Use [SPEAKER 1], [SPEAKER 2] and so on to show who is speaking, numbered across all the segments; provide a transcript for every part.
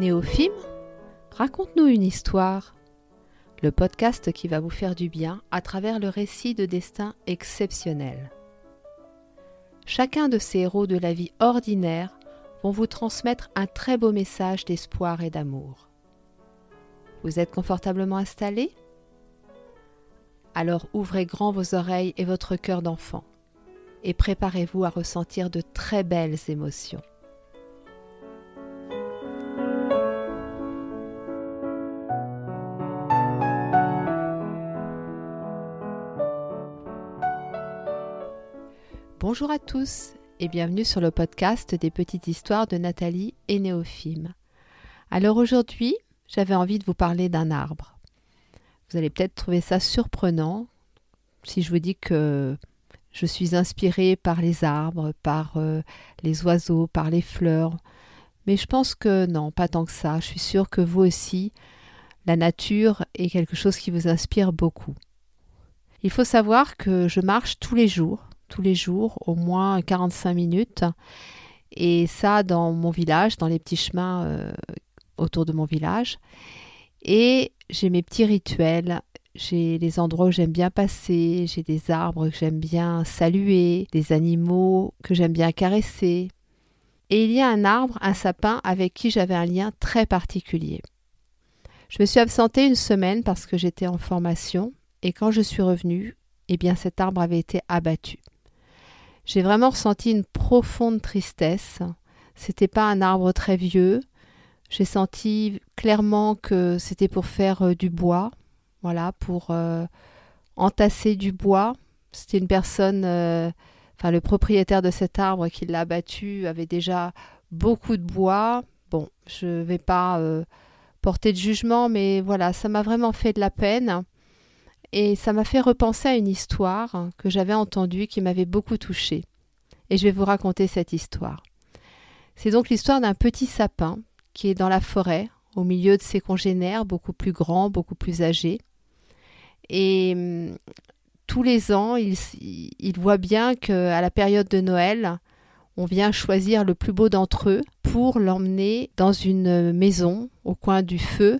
[SPEAKER 1] Néophime, raconte-nous une histoire. Le podcast qui va vous faire du bien à travers le récit de destin exceptionnel. Chacun de ces héros de la vie ordinaire vont vous transmettre un très beau message d'espoir et d'amour. Vous êtes confortablement installé Alors ouvrez grand vos oreilles et votre cœur d'enfant et préparez-vous à ressentir de très belles émotions. Bonjour à tous et bienvenue sur le podcast des petites histoires de Nathalie et Néophime. Alors aujourd'hui, j'avais envie de vous parler d'un arbre. Vous allez peut-être trouver ça surprenant si je vous dis que je suis inspirée par les arbres, par euh, les oiseaux, par les fleurs. Mais je pense que non, pas tant que ça. Je suis sûre que vous aussi, la nature est quelque chose qui vous inspire beaucoup. Il faut savoir que je marche tous les jours, tous les jours, au moins 45 minutes. Et ça dans mon village, dans les petits chemins euh, autour de mon village. Et j'ai mes petits rituels j'ai les endroits où j'aime bien passer, j'ai des arbres que j'aime bien saluer, des animaux que j'aime bien caresser. Et il y a un arbre, un sapin, avec qui j'avais un lien très particulier. Je me suis absentée une semaine parce que j'étais en formation, et quand je suis revenue, eh bien cet arbre avait été abattu. J'ai vraiment ressenti une profonde tristesse. C'était pas un arbre très vieux. J'ai senti clairement que c'était pour faire euh, du bois, voilà, pour euh, entasser du bois. C'était une personne, euh, le propriétaire de cet arbre qui l'a abattu avait déjà beaucoup de bois. Bon, je ne vais pas porter de jugement, mais voilà, ça m'a vraiment fait de la peine. Et ça m'a fait repenser à une histoire que j'avais entendue qui m'avait beaucoup touchée. Et je vais vous raconter cette histoire. C'est donc l'histoire d'un petit sapin qui est dans la forêt, au milieu de ses congénères, beaucoup plus grands, beaucoup plus âgés. Et hum, tous les ans, il, voit bien qu'à la période de Noël, on vient choisir le plus beau d'entre eux pour l'emmener dans une maison au coin du feu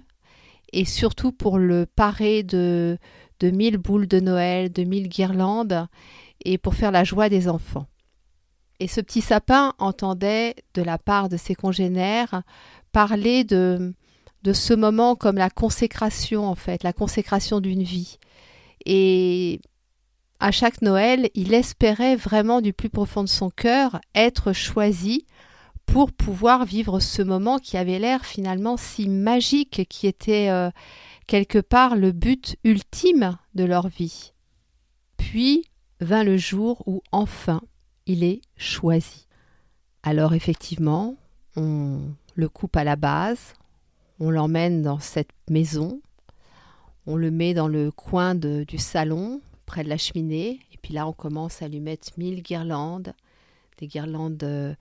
[SPEAKER 1] et surtout pour le parer de, de mille boules de Noël, de mille guirlandes et pour faire la joie des enfants. Et ce petit sapin entendait de la part de ses congénères parler de, de ce moment comme la consécration en fait, la consécration d'une vie. Et à chaque Noël, il espérait vraiment du plus profond de son cœur être choisi pour pouvoir vivre ce moment qui avait l'air finalement si magique, qui était euh, quelque part le but ultime de leur vie. Puis vint le jour où enfin il est choisi. Alors effectivement, on le coupe à la base, on l'emmène dans cette maison, on le met dans le coin du salon, près de la cheminée, et puis là on commence à lui mettre mille guirlandes, des guirlandes euh,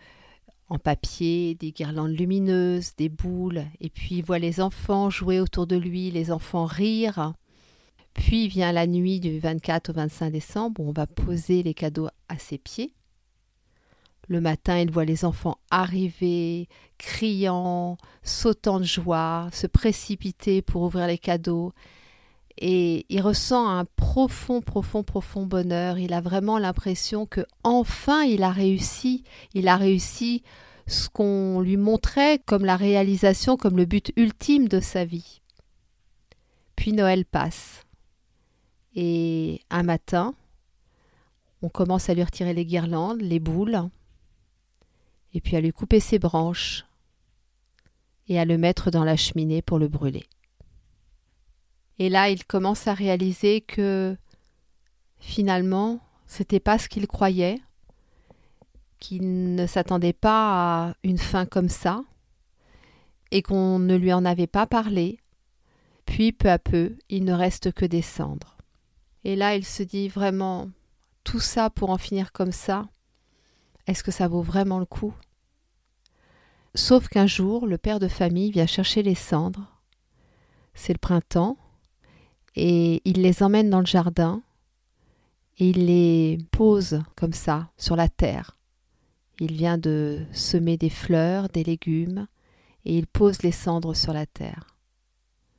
[SPEAKER 1] en papier, des guirlandes lumineuses, des boules, et puis il voit les enfants jouer autour de lui, les enfants rire. Puis vient la nuit du 24 au 25 décembre, où on va poser les cadeaux à ses pieds. Le matin, il voit les enfants arriver, criant, sautant de joie, se précipiter pour ouvrir les cadeaux. Et il ressent un profond, profond, profond bonheur. Il a vraiment l'impression que enfin il a réussi. Il a réussi ce qu'on lui montrait comme la réalisation, comme le but ultime de sa vie. Puis Noël passe. Et un matin, on commence à lui retirer les guirlandes, les boules et puis à lui couper ses branches et à le mettre dans la cheminée pour le brûler. Et là, il commence à réaliser que finalement, c'était pas ce qu'il croyait, qu'il ne s'attendait pas à une fin comme ça, et qu'on ne lui en avait pas parlé. Puis peu à peu, il ne reste que des cendres. Et là, il se dit vraiment, tout ça pour en finir comme ça, est-ce que ça vaut vraiment le coup? Sauf qu'un jour, le père de famille vient chercher les cendres. C'est le printemps, et il les emmène dans le jardin, et il les pose comme ça sur la terre. Il vient de semer des fleurs, des légumes, et il pose les cendres sur la terre.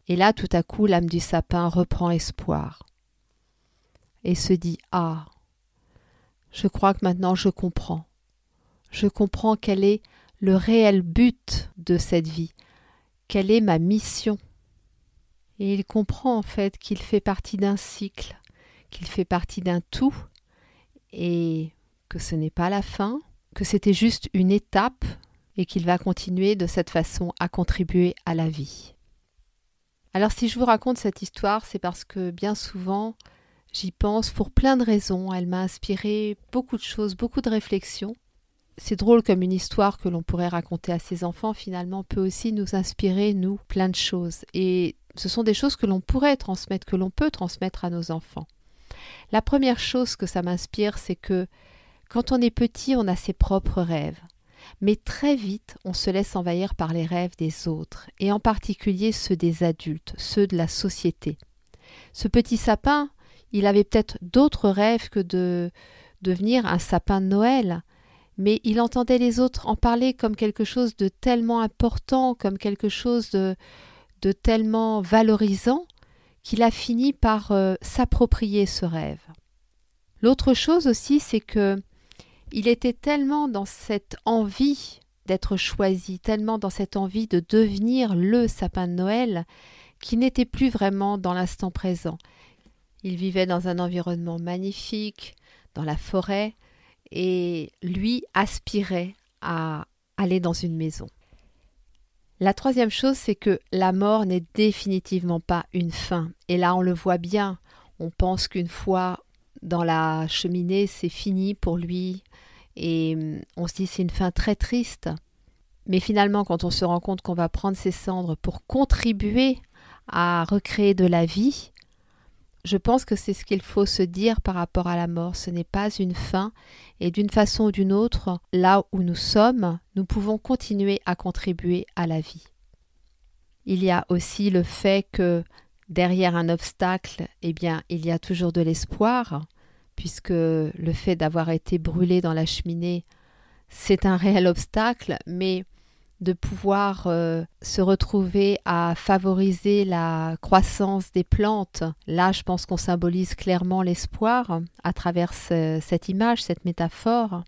[SPEAKER 1] Et là, tout à coup, l'âme du sapin reprend espoir et se dit Ah, je crois que maintenant je comprends. Je comprends quel est le réel but de cette vie, quelle est ma mission. Et il comprend en fait qu'il fait partie d'un cycle, qu'il fait partie d'un tout, et que ce n'est pas la fin, que c'était juste une étape, et qu'il va continuer de cette façon à contribuer à la vie. Alors si je vous raconte cette histoire, c'est parce que bien souvent, j'y pense pour plein de raisons. Elle m'a inspiré beaucoup de choses, beaucoup de réflexions. C'est drôle comme une histoire que l'on pourrait raconter à ses enfants, finalement, peut aussi nous inspirer, nous, plein de choses. Et ce sont des choses que l'on pourrait transmettre, que l'on peut transmettre à nos enfants. La première chose que ça m'inspire, c'est que quand on est petit, on a ses propres rêves. Mais très vite, on se laisse envahir par les rêves des autres, et en particulier ceux des adultes, ceux de la société. Ce petit sapin, il avait peut-être d'autres rêves que de devenir un sapin de Noël, mais il entendait les autres en parler comme quelque chose de tellement important, comme quelque chose de, de tellement valorisant, qu'il a fini par euh, s'approprier ce rêve. L'autre chose aussi, c'est que il était tellement dans cette envie d'être choisi, tellement dans cette envie de devenir le sapin de Noël, qu'il n'était plus vraiment dans l'instant présent. Il vivait dans un environnement magnifique, dans la forêt, et lui aspirait à aller dans une maison. La troisième chose, c'est que la mort n'est définitivement pas une fin. Et là, on le voit bien. On pense qu'une fois dans la cheminée, c'est fini pour lui. Et hum, on se dit c'est une fin très triste. Mais finalement, quand on se rend compte qu'on va prendre ses cendres pour contribuer à recréer de la vie, je pense que c'est ce qu'il faut se dire par rapport à la mort. Ce n'est pas une fin, et d'une façon ou d'une autre, là où nous sommes, nous pouvons continuer à contribuer à la vie. Il y a aussi le fait que derrière un obstacle, eh bien, il y a toujours de l'espoir, puisque le fait d'avoir été brûlé dans la cheminée, c'est un réel obstacle, mais de pouvoir euh, se retrouver à favoriser la croissance des plantes. Là, je pense qu'on symbolise clairement l'espoir à travers cette image, cette métaphore.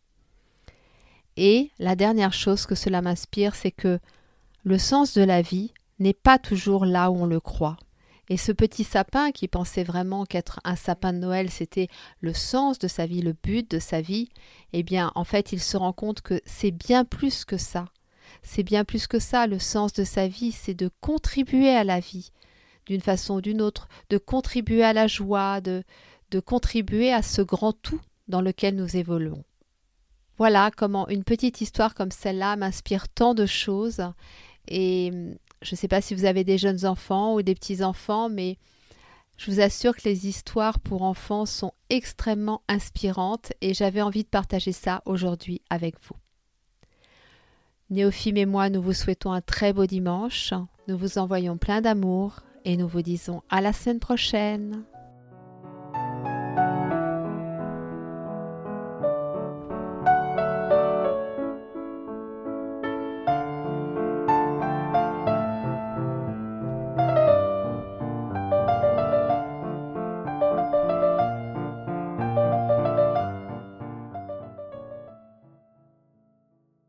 [SPEAKER 1] Et la dernière chose que cela m'inspire, c'est que le sens de la vie n'est pas toujours là où on le croit. Et ce petit sapin qui pensait vraiment qu'être un sapin de Noël, c'était le sens de sa vie, le but de sa vie, eh bien, en fait, il se rend compte que c'est bien plus que ça c'est bien plus que ça. Le sens de sa vie, c'est de contribuer à la vie, d'une façon ou d'une autre, de contribuer à la joie, de, de contribuer à ce grand tout dans lequel nous évoluons. Voilà comment une petite histoire comme celle-là m'inspire tant de choses. Et hum, je ne sais pas si vous avez des jeunes enfants ou des petits-enfants, mais je vous assure que les histoires pour enfants sont extrêmement inspirantes et j'avais envie de partager ça aujourd'hui avec vous. Néophime et moi, nous vous souhaitons un très beau dimanche. Nous vous envoyons plein d'amour et nous vous disons à la semaine prochaine.